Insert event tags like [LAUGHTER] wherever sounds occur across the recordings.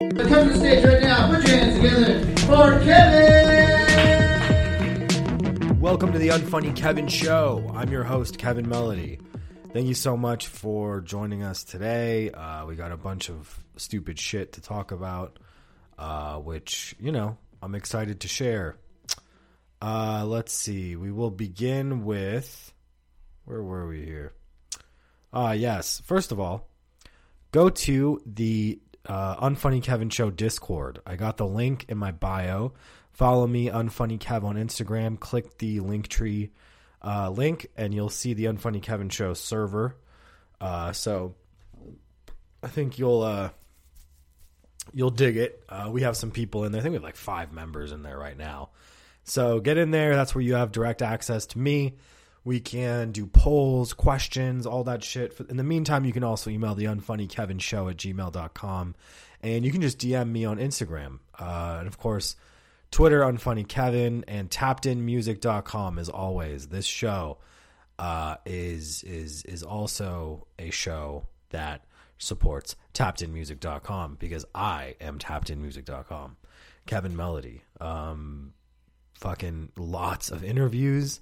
Come to the stage right now. Put your hands together for Kevin. Welcome to the Unfunny Kevin Show. I'm your host, Kevin Melody. Thank you so much for joining us today. Uh, we got a bunch of stupid shit to talk about, uh, which, you know, I'm excited to share. Uh, let's see. We will begin with. Where were we here? Ah, yes. First of all, go to the uh, Unfunny Kevin Show Discord. I got the link in my bio. Follow me, Unfunny Kev, on Instagram. Click the Linktree uh, link, and you'll see the Unfunny Kevin Show server. Uh, so I think you'll uh, you'll dig it. Uh, we have some people in there. I think we have like five members in there right now. So get in there. That's where you have direct access to me. We can do polls, questions, all that shit. In the meantime, you can also email the unfunny Kevin show at gmail.com. And you can just DM me on Instagram. Uh, and of course, Twitter, unfunny Kevin, and tappedinmusic.com as always. This show uh, is is is also a show that supports tappedinmusic.com because I am tappedinmusic.com. Kevin Melody. Um, fucking lots of interviews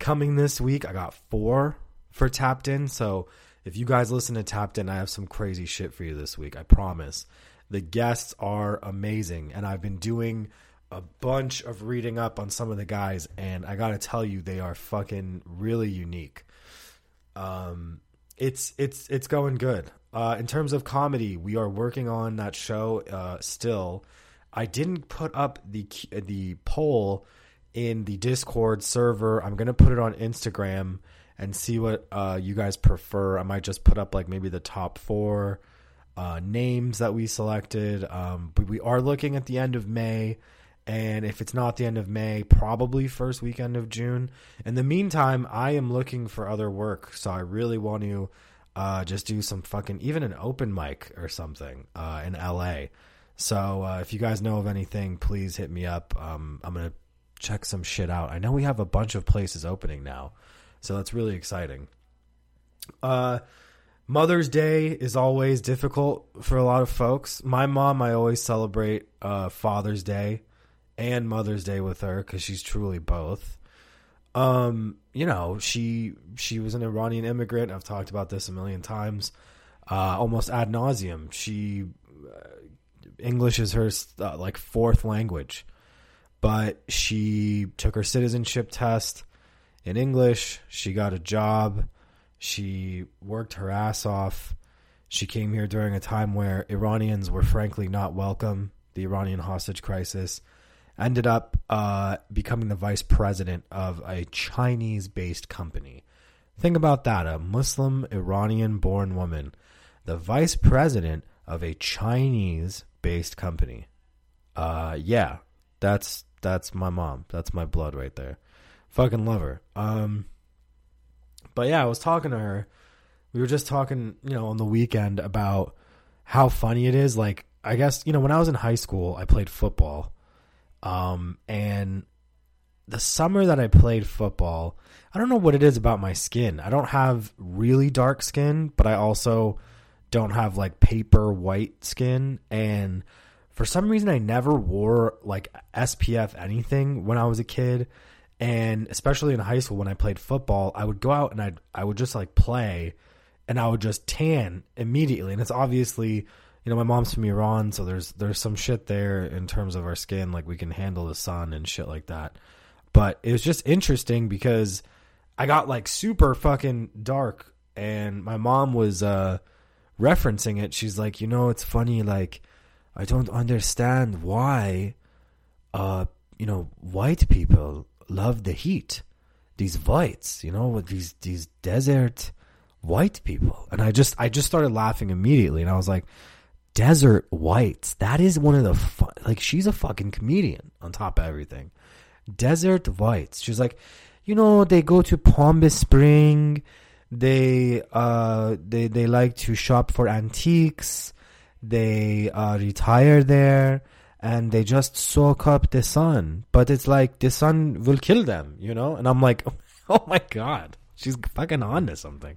coming this week. I got four for Tapped In. So if you guys listen to Tapped In, I have some crazy shit for you this week. I promise. The guests are amazing. And I've been doing a bunch of reading up on some of the guys. And I got to tell you, they are fucking really unique. Um, it's it's it's going good. Uh, in terms of comedy, we are working on that show uh, still. I didn't put up the the poll in the Discord server. I'm gonna put it on Instagram and see what uh, you guys prefer. I might just put up like maybe the top four uh, names that we selected. Um, but we are looking at the end of May, and if it's not the end of May, probably first weekend of June. In the meantime, I am looking for other work, so I really want to uh, just do some fucking even an open mic or something uh, in LA. So uh, if you guys know of anything, please hit me up. Um, I'm gonna check some shit out. I know we have a bunch of places opening now, so that's really exciting. Uh, Mother's Day is always difficult for a lot of folks. My mom, I always celebrate uh, Father's Day and Mother's Day with her because she's truly both. Um, you know, she she was an Iranian immigrant. I've talked about this a million times, uh, almost ad nauseum. She uh, English is her uh, like fourth language but she took her citizenship test in English. She got a job. She worked her ass off. She came here during a time where Iranians were frankly not welcome. The Iranian hostage crisis ended up uh, becoming the vice president of a Chinese based company. Think about that a Muslim Iranian born woman, the vice president of a Chinese based company. Uh, yeah, that's that's my mom. That's my blood right there. Fucking love her. Um, but yeah, I was talking to her. We were just talking, you know, on the weekend about how funny it is. Like, I guess you know, when I was in high school, I played football. Um, and the summer that I played football, I don't know what it is about my skin. I don't have really dark skin, but I also don't have like paper white skin and for some reason I never wore like SPF anything when I was a kid and especially in high school when I played football, I would go out and I I would just like play and I would just tan immediately. And it's obviously, you know, my mom's from Iran, so there's there's some shit there in terms of our skin like we can handle the sun and shit like that. But it was just interesting because I got like super fucking dark and my mom was uh referencing it. She's like, "You know, it's funny like I don't understand why, uh, you know, white people love the heat. These whites, you know, these these desert white people, and I just I just started laughing immediately, and I was like, desert whites. That is one of the fu- like she's a fucking comedian on top of everything. Desert whites. She's like, you know, they go to Palm Spring. They uh they they like to shop for antiques they uh, retire there and they just soak up the sun. But it's like the sun will kill them, you know? And I'm like, [LAUGHS] oh my God, she's fucking on to something.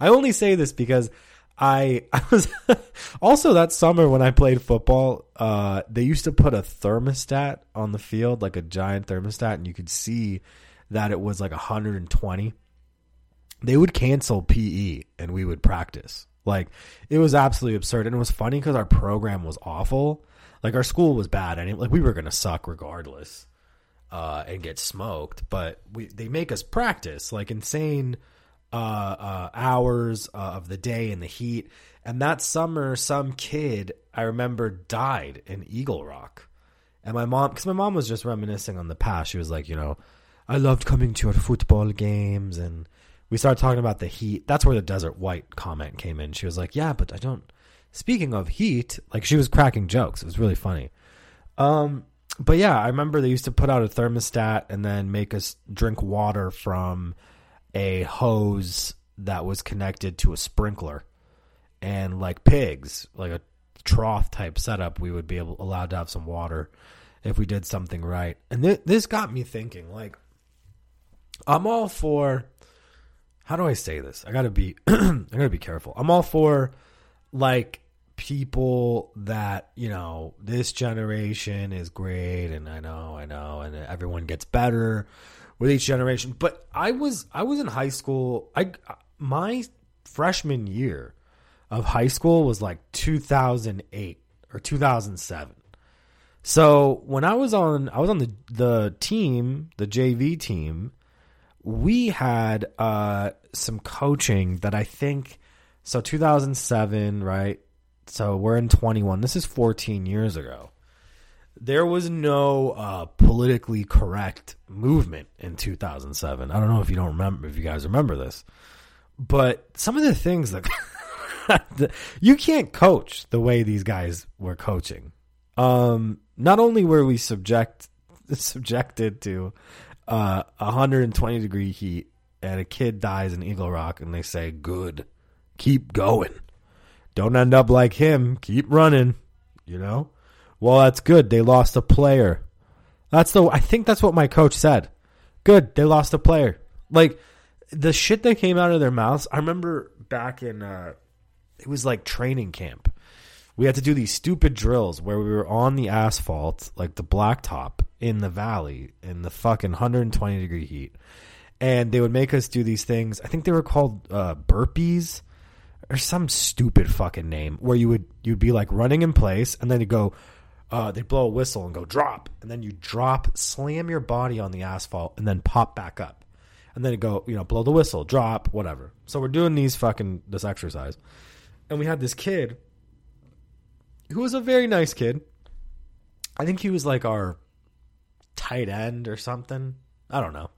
I only say this because I [LAUGHS] I was also that summer when I played football. Uh, they used to put a thermostat on the field, like a giant thermostat, and you could see that it was like 120. They would cancel PE and we would practice. Like it was absolutely absurd, and it was funny because our program was awful. Like our school was bad, and like we were gonna suck regardless, uh, and get smoked. But we they make us practice like insane uh, uh, hours uh, of the day in the heat. And that summer, some kid I remember died in Eagle Rock, and my mom because my mom was just reminiscing on the past. She was like, you know, I loved coming to your football games and we started talking about the heat. That's where the desert white comment came in. She was like, "Yeah, but I don't." Speaking of heat, like she was cracking jokes. It was really funny. Um, but yeah, I remember they used to put out a thermostat and then make us drink water from a hose that was connected to a sprinkler, and like pigs, like a trough type setup, we would be able allowed to have some water if we did something right. And th- this got me thinking, like, I'm all for how do I say this? I gotta be [CLEARS THROAT] I gotta be careful. I'm all for like people that you know this generation is great and I know I know and everyone gets better with each generation but I was I was in high school I my freshman year of high school was like 2008 or 2007 so when I was on I was on the the team the JV team we had uh, some coaching that I think so 2007, right? So we're in 21. This is 14 years ago. There was no uh, politically correct movement in 2007. I don't know if you don't remember, if you guys remember this, but some of the things that [LAUGHS] you can't coach the way these guys were coaching. Um, not only were we subject [LAUGHS] subjected to uh, 120 degree heat and a kid dies in Eagle Rock and they say, good, keep going. Don't end up like him. Keep running, you know? Well, that's good. They lost a player. That's the, I think that's what my coach said. Good. They lost a player. Like the shit that came out of their mouths. I remember back in, uh, it was like training camp we had to do these stupid drills where we were on the asphalt, like the blacktop in the valley in the fucking 120 degree heat. And they would make us do these things. I think they were called uh, burpees or some stupid fucking name where you would you'd be like running in place and then you go uh, they blow a whistle and go drop and then you drop slam your body on the asphalt and then pop back up and then you go you know blow the whistle drop whatever so we're doing these fucking this exercise and we had this kid who was a very nice kid. I think he was like our tight end or something. I don't know.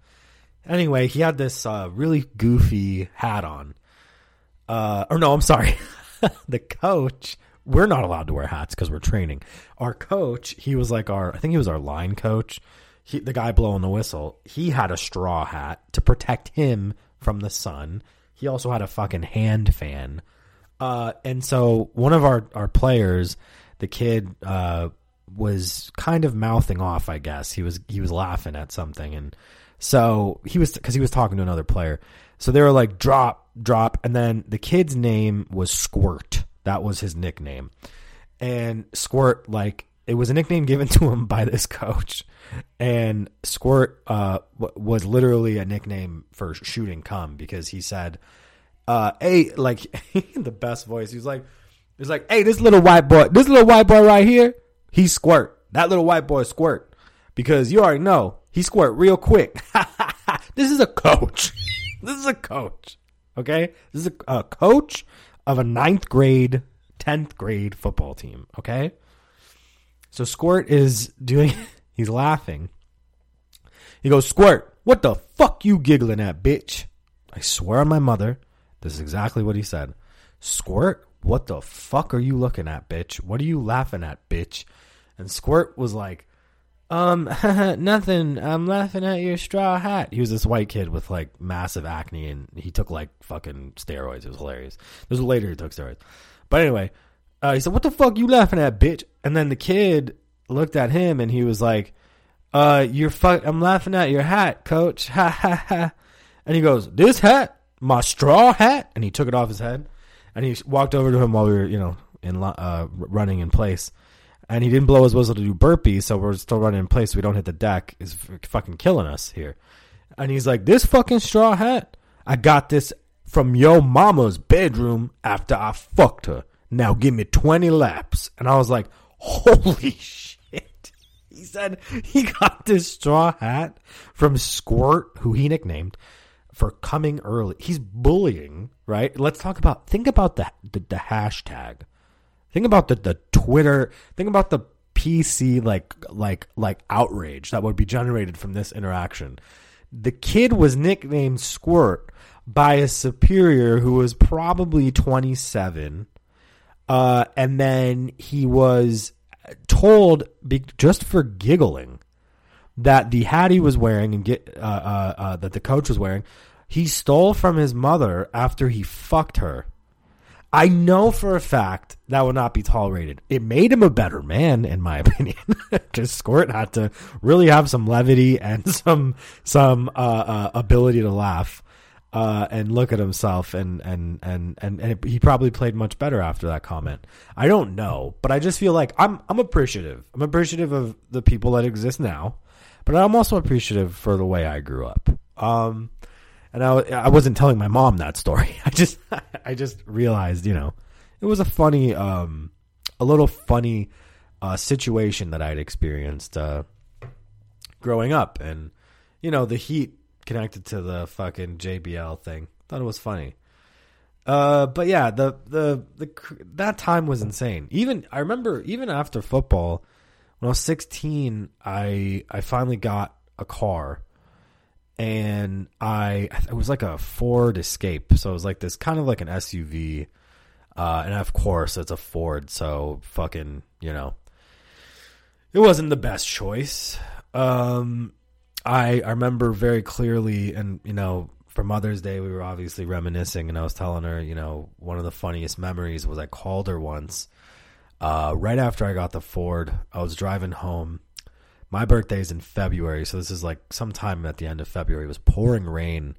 Anyway, he had this uh, really goofy hat on. Uh, or no, I'm sorry. [LAUGHS] the coach, we're not allowed to wear hats because we're training. Our coach, he was like our, I think he was our line coach. He, the guy blowing the whistle, he had a straw hat to protect him from the sun. He also had a fucking hand fan uh, and so one of our, our players, the kid, uh, was kind of mouthing off. I guess he was he was laughing at something, and so he was because he was talking to another player. So they were like drop, drop, and then the kid's name was Squirt. That was his nickname, and Squirt like it was a nickname given [LAUGHS] to him by this coach, and Squirt uh, was literally a nickname for shooting cum because he said uh, hey, like [LAUGHS] the best voice. He's like, he's like, hey, this little white boy, this little white boy right here, he squirt. That little white boy squirt because you already know he squirt real quick. [LAUGHS] this is a coach. [LAUGHS] this is a coach. Okay, this is a, a coach of a ninth grade, tenth grade football team. Okay, so Squirt is doing. He's laughing. He goes, Squirt, what the fuck you giggling at, bitch? I swear on my mother, this is exactly what he said. Squirt, what the fuck are you looking at, bitch? What are you laughing at, bitch? And Squirt was like, um, [LAUGHS] nothing. I'm laughing at your straw hat. He was this white kid with like massive acne and he took like fucking steroids. It was hilarious. This was later he took steroids. But anyway, uh, he said, What the fuck are you laughing at, bitch? And then the kid looked at him and he was like, Uh, you're fuck I'm laughing at your hat, coach. [LAUGHS] Ha ha ha. And he goes, This hat? My straw hat, and he took it off his head. and he walked over to him while we were, you know, in uh, running in place, and he didn't blow his whistle to do burpees, so we're still running in place. So we don't hit the deck. Is fucking killing us here. And he's like, "This fucking straw hat, I got this from your mama's bedroom after I fucked her. Now give me twenty laps." And I was like, "Holy shit!" [LAUGHS] He said he got this straw hat from Squirt, who he nicknamed for coming early. He's bullying, right? Let's talk about think about the the, the hashtag. Think about the the Twitter. Think about the PC like like like outrage that would be generated from this interaction. The kid was nicknamed Squirt by a superior who was probably 27. Uh, and then he was told be, just for giggling that the hat he was wearing and get uh, uh, uh, that the coach was wearing, he stole from his mother after he fucked her. I know for a fact that would not be tolerated. It made him a better man, in my [LAUGHS] opinion. Just Squirt had to really have some levity and [LAUGHS] some some uh, uh, ability to laugh uh, and look at himself, and and and and, and it, he probably played much better after that comment. I don't know, but I just feel like I'm I'm appreciative. I'm appreciative of the people that exist now, but I'm also appreciative for the way I grew up. Um, and I, I wasn't telling my mom that story. [LAUGHS] I just I just realized, you know, it was a funny, um, a little funny uh, situation that I'd experienced uh, growing up, and you know, the heat connected to the fucking JBL thing. Thought it was funny. Uh, but yeah, the, the the that time was insane. Even I remember, even after football, when I was sixteen, I I finally got a car and I it was like a Ford Escape, so it was like this kind of like an SUV, uh, and of course it's a Ford, so fucking you know, it wasn't the best choice. Um, I I remember very clearly, and you know, for Mother's Day we were obviously reminiscing, and I was telling her, you know, one of the funniest memories was I called her once, uh, right after I got the Ford. I was driving home my birthday is in February, so this is like sometime at the end of February. It was pouring rain,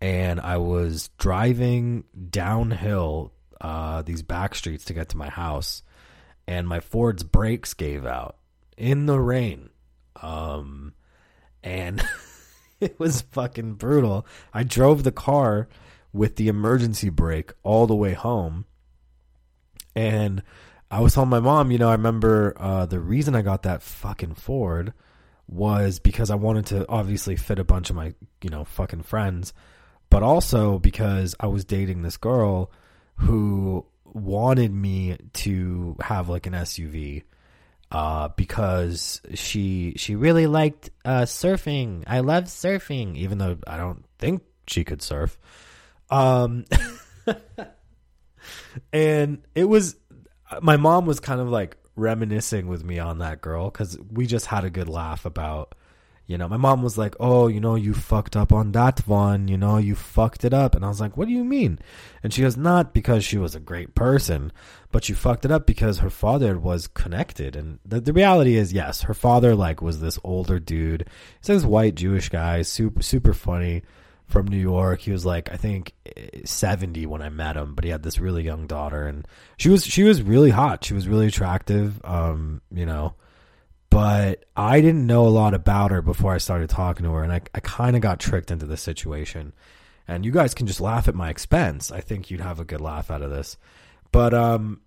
and I was driving downhill uh, these back streets to get to my house, and my Ford's brakes gave out in the rain, um, and [LAUGHS] it was fucking brutal. I drove the car with the emergency brake all the way home, and I was telling my mom, you know, I remember uh, the reason I got that fucking Ford was because I wanted to obviously fit a bunch of my, you know, fucking friends, but also because I was dating this girl who wanted me to have like an SUV uh, because she she really liked uh, surfing. I love surfing, even though I don't think she could surf. Um, [LAUGHS] and it was my mom was kind of like reminiscing with me on that girl because we just had a good laugh about you know my mom was like oh you know you fucked up on that one you know you fucked it up. And i was like what do you mean? And she goes not because she was a great person but you fucked it up because her father was connected. And the, the reality is yes her father like was this older dude. He's like this white jewish guy super super funny from New York. He was like I think 70 when I met him, but he had this really young daughter and she was she was really hot. She was really attractive um, you know. But I didn't know a lot about her before I started talking to her and I I kind of got tricked into the situation. And you guys can just laugh at my expense. I think you'd have a good laugh out of this. But um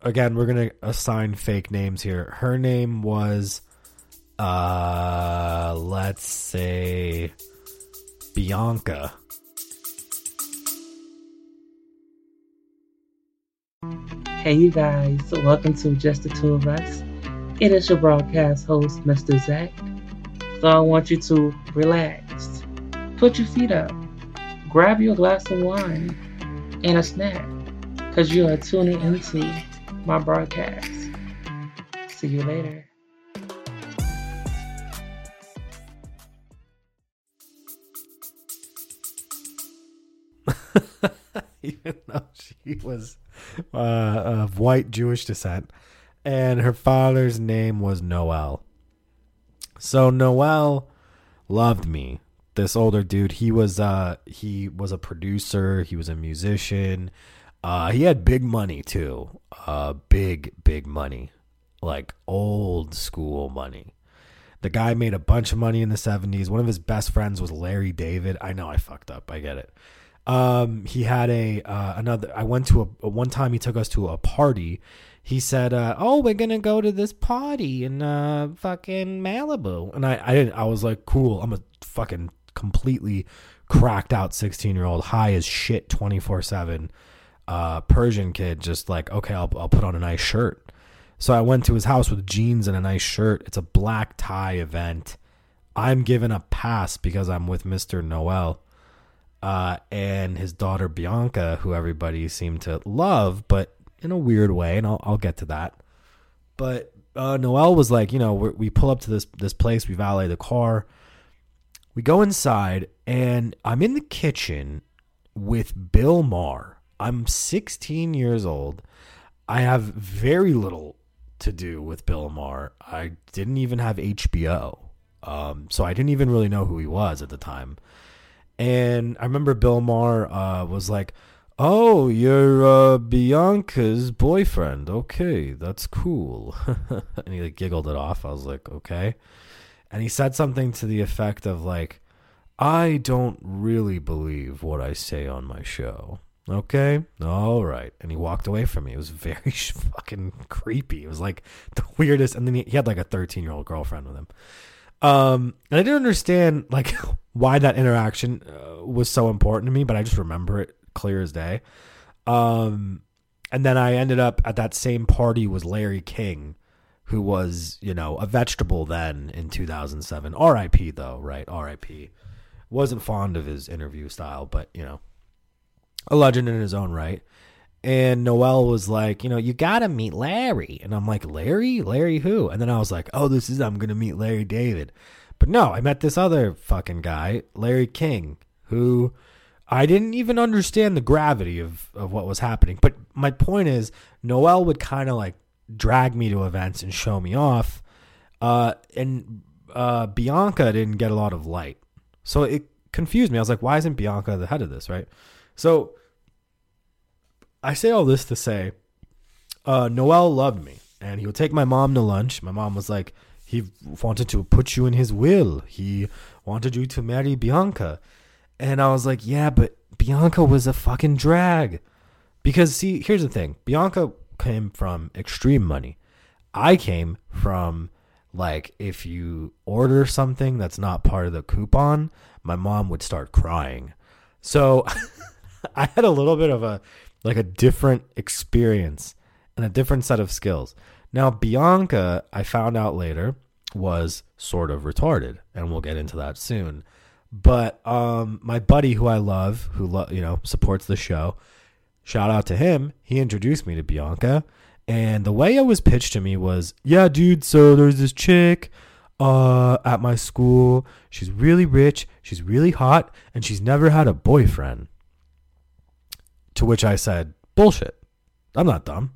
again, we're to assign fake names here. Her name was uh let's say Bianca. Hey, you guys, welcome to Just the Two of Us. It is your broadcast host, Mr. Zach. So I want you to relax, put your feet up, grab your glass of wine and a snack, because you are tuning into my broadcast. See you later. [LAUGHS] even though she was uh, of white Jewish descent, and her father's name was Noel. So Noel loved me. This older dude, he was uh he was a producer, he was a musician. Uh, he had big money too. Uh, big, big money. Like old school money. The guy made a bunch of money in the 70s. One of his best friends was Larry David. I know I fucked up. I get it. Um, he had a uh, another. I went to a one time. He took us to a party. He said, uh, "Oh, we're gonna go to this party in uh, fucking Malibu," and I, I didn't. I was like, "Cool." I'm a fucking completely cracked out 16 year old, high as shit, 24 seven, uh, Persian kid. Just like, okay, I'll I'll put on a nice shirt. So I went to his house with jeans and a nice shirt. It's a black tie event. I'm given a pass because I'm with Mr. Noel uh, and his daughter Bianca, who everybody seemed to love, but in a weird way, and I'll, I'll get to that. But uh, Noel was like, you know, we pull up to this this place, we valet the car, we go inside, and I'm in the kitchen with Bill Maher. I'm 16 years old. I have very little to do with Bill Maher. I didn't even have HBO, um, so I didn't even really know who he was at the time. And I remember Bill Maher uh, was like, "Oh, you're uh, Bianca's boyfriend. Okay, that's cool." [LAUGHS] and he like giggled it off. I was like, "Okay." And he said something to the effect of like, "I don't really believe what I say on my show." Okay, all right. And he walked away from me. It was very [LAUGHS] fucking creepy. It was like the weirdest. And then he, he had like a 13 year old girlfriend with him. Um, and I didn't understand like [LAUGHS] why that interaction uh, was so important to me, but I just remember it clear as day. Um, and then I ended up at that same party was Larry King, who was you know a vegetable then in 2007. R.I.P. though, right? R.I.P. Wasn't fond of his interview style, but you know, a legend in his own right. And Noel was like, you know, you gotta meet Larry. And I'm like, Larry? Larry who? And then I was like, oh, this is, I'm gonna meet Larry David. But no, I met this other fucking guy, Larry King, who I didn't even understand the gravity of, of what was happening. But my point is, Noel would kind of like drag me to events and show me off. Uh, and uh, Bianca didn't get a lot of light. So it confused me. I was like, why isn't Bianca the head of this, right? So I say all this to say, uh, Noel loved me, and he would take my mom to lunch. My mom was like, he wanted to put you in his will. He wanted you to marry Bianca, and I was like, yeah, but Bianca was a fucking drag. Because see, here's the thing: Bianca came from extreme money. I came from like if you order something that's not part of the coupon, my mom would start crying. So [LAUGHS] I had a little bit of a like a different experience and a different set of skills. Now, Bianca, I found out later, was sort of retarded, and we'll get into that soon. But um, my buddy, who I love, who lo- you know supports the show, shout out to him. He introduced me to Bianca, and the way it was pitched to me was, "Yeah, dude. So there's this chick uh, at my school. She's really rich. She's really hot, and she's never had a boyfriend." To which I said, bullshit. I'm not dumb.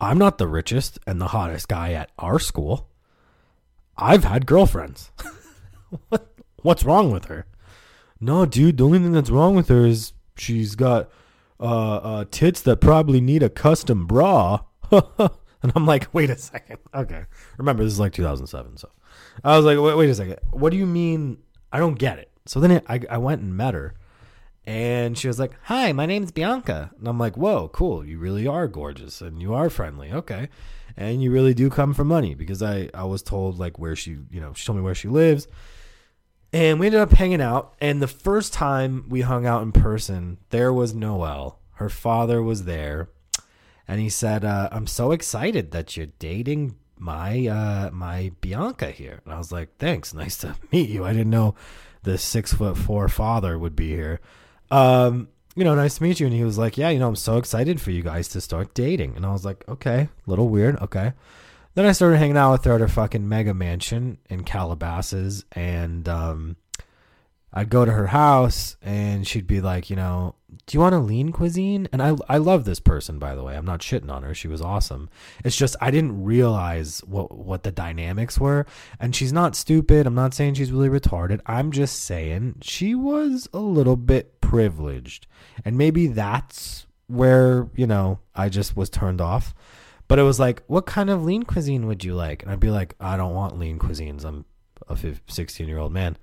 I'm not the richest and the hottest guy at our school. I've had girlfriends. [LAUGHS] what what's wrong with her? No, dude, the only thing that's wrong with her is she's got uh, uh tits that probably need a custom bra. [LAUGHS] and I'm like, wait a second. Okay. Remember, this is like 2007. So I was like, wait, wait a second. What do you mean? I don't get it. So then I, I went and met her and she was like, Hi, my name's Bianca. And I'm like, Whoa, cool. You really are gorgeous and you are friendly. Okay. And you really do come for money because I, I was told like where she, you know, she told me where she lives. And we ended up hanging out. And the first time we hung out in person, there was Noel. Her father was there. And he said, uh, I'm so excited that you're dating my uh, my Bianca here. And I was like, Thanks. [LAUGHS] Nice to meet you. I didn't know the six foot four father would be here um, you know, nice to meet you. And he was like, yeah, you know, I'm so excited for you guys to start dating. And I was like, okay, little weird. Okay. Then I started hanging out with her at her fucking mega mansion in Calabasas. And um, I'd go to her house and she'd be like, you know, do you want a lean cuisine? And I, I love this person, by the way. I'm not shitting on her. She was awesome. It's just I didn't realize what what the dynamics were. And she's not stupid. I'm not saying she's really retarded. I'm just saying she was a little bit privileged. And maybe that's where you know I just was turned off. But it was like, what kind of lean cuisine would you like? And I'd be like, I don't want lean cuisines. I'm a 16 year old man.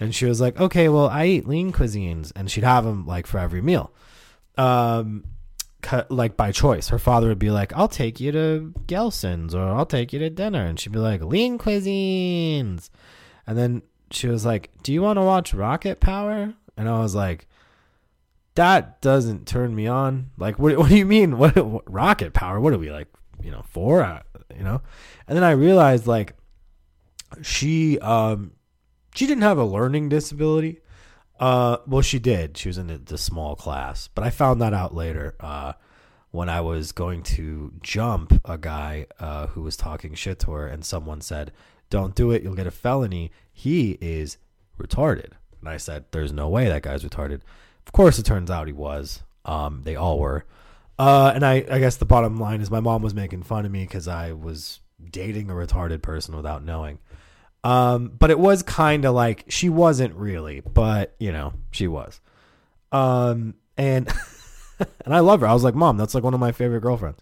And she was like, okay, well, I eat lean cuisines. And she'd have them like for every meal. Um, cut, like by choice. Her father would be like, I'll take you to Gelson's or I'll take you to dinner. And she'd be like, lean cuisines. And then she was like, do you want to watch Rocket Power? And I was like, that doesn't turn me on. Like, what, [LAUGHS] what do you mean? What, what rocket power? What are we like? You know, four? Uh, you know? And then I realized like she um she didn't have a learning disability. Uh, well, she did. She was in the, the small class, but I found that out later. Uh, when I was going to jump a guy uh, who was talking shit to her, and someone said, "Don't do it. You'll get a felony." He is retarded, and I said, "There's no way that guy's retarded." Of course, it turns out he was. Um, they all were. Uh, and I, I guess the bottom line is my mom was making fun of me because I was dating a retarded person without knowing. Um, but it was kind of like she wasn't really, but you know, she was. Um, and [LAUGHS] and I love her. I was like, Mom, that's like one of my favorite girlfriends.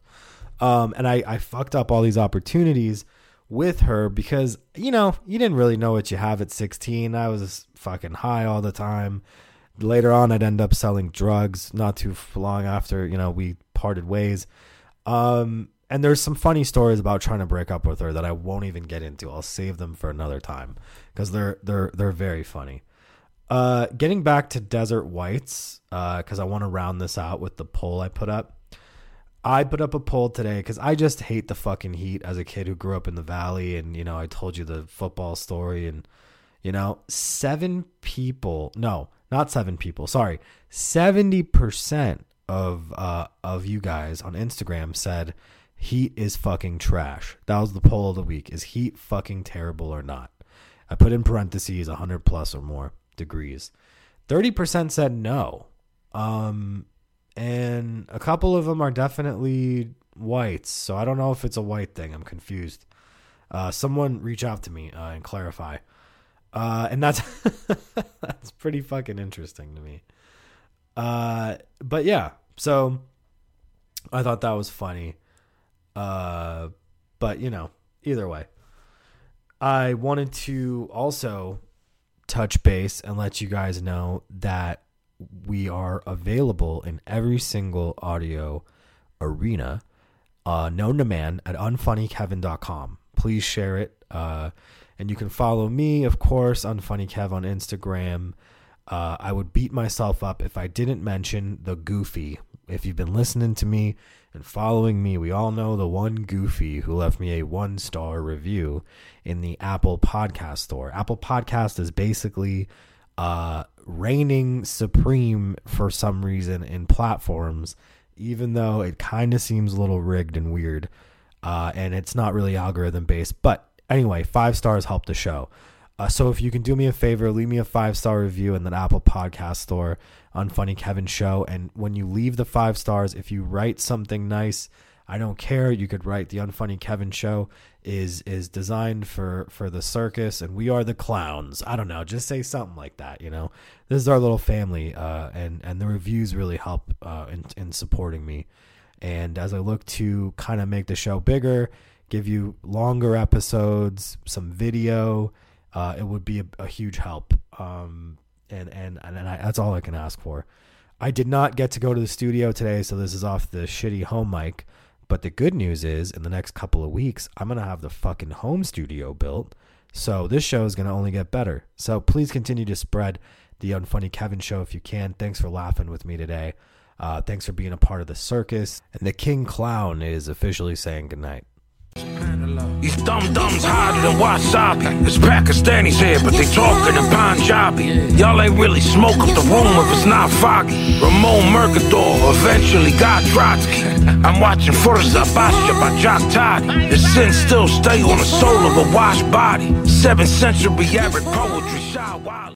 Um, and I, I fucked up all these opportunities with her because, you know, you didn't really know what you have at 16. I was fucking high all the time. Later on, I'd end up selling drugs not too long after, you know, we parted ways. Um, and there's some funny stories about trying to break up with her that I won't even get into. I'll save them for another time because they're they're they're very funny. Uh, getting back to Desert Whites, because uh, I want to round this out with the poll I put up. I put up a poll today because I just hate the fucking heat as a kid who grew up in the valley, and you know I told you the football story, and you know seven people, no, not seven people, sorry, seventy percent of uh of you guys on Instagram said heat is fucking trash. That was the poll of the week. Is heat fucking terrible or not? I put in parentheses 100 plus or more degrees. 30% said no. Um, and a couple of them are definitely whites. So I don't know if it's a white thing. I'm confused. Uh, someone reach out to me uh, and clarify. Uh, and that's [LAUGHS] that's pretty fucking interesting to me. Uh, but yeah, so I thought that was funny. Uh, but you know, either way, I wanted to also touch base and let you guys know that we are available in every single audio arena uh, known to man at unfunnykevin.com. Please share it. Uh, and you can follow me, of course, unfunnykev on Instagram. Uh, I would beat myself up if I didn't mention the Goofy. If you've been listening to me, and following me, we all know the one goofy who left me a one star review in the Apple Podcast Store. Apple Podcast is basically uh, reigning supreme for some reason in platforms, even though it kind of seems a little rigged and weird. Uh, and it's not really algorithm based. But anyway, five stars help the show. Uh, so if you can do me a favor, leave me a five star review in the Apple Podcast Store Unfunny Kevin Show. And when you leave the five stars, if you write something nice, I don't care. You could write the Unfunny Kevin Show is is designed for for the circus, and we are the clowns. I don't know. Just say something like that. You know, this is our little family, uh, and and the reviews really help uh, in in supporting me. And as I look to kind of make the show bigger, give you longer episodes, some video uh, it would be a, a huge help. Um, and and and I, that's all I can ask for. I did not get to go to the studio today, so this is off the shitty home mic. But the good news is, in the next couple of weeks, I'm gonna have the fucking home studio built. So this show is gonna only get better. So please continue to spread the Unfunny Kevin show if you can. Thanks for laughing with me today. Uh, thanks for being a part of the circus. And the King Clown is officially saying goodnight. These dum dums hotter than wasabi. It's Pakistanis here, but they talking in Punjabi. Y'all ain't really smoke up the room if it's not foggy. Ramon Mercader eventually got Trotsky. I'm watching Furza Basha by Jock Toddy. The sin still stay on the soul of a washed body. Seventh century arid poetry.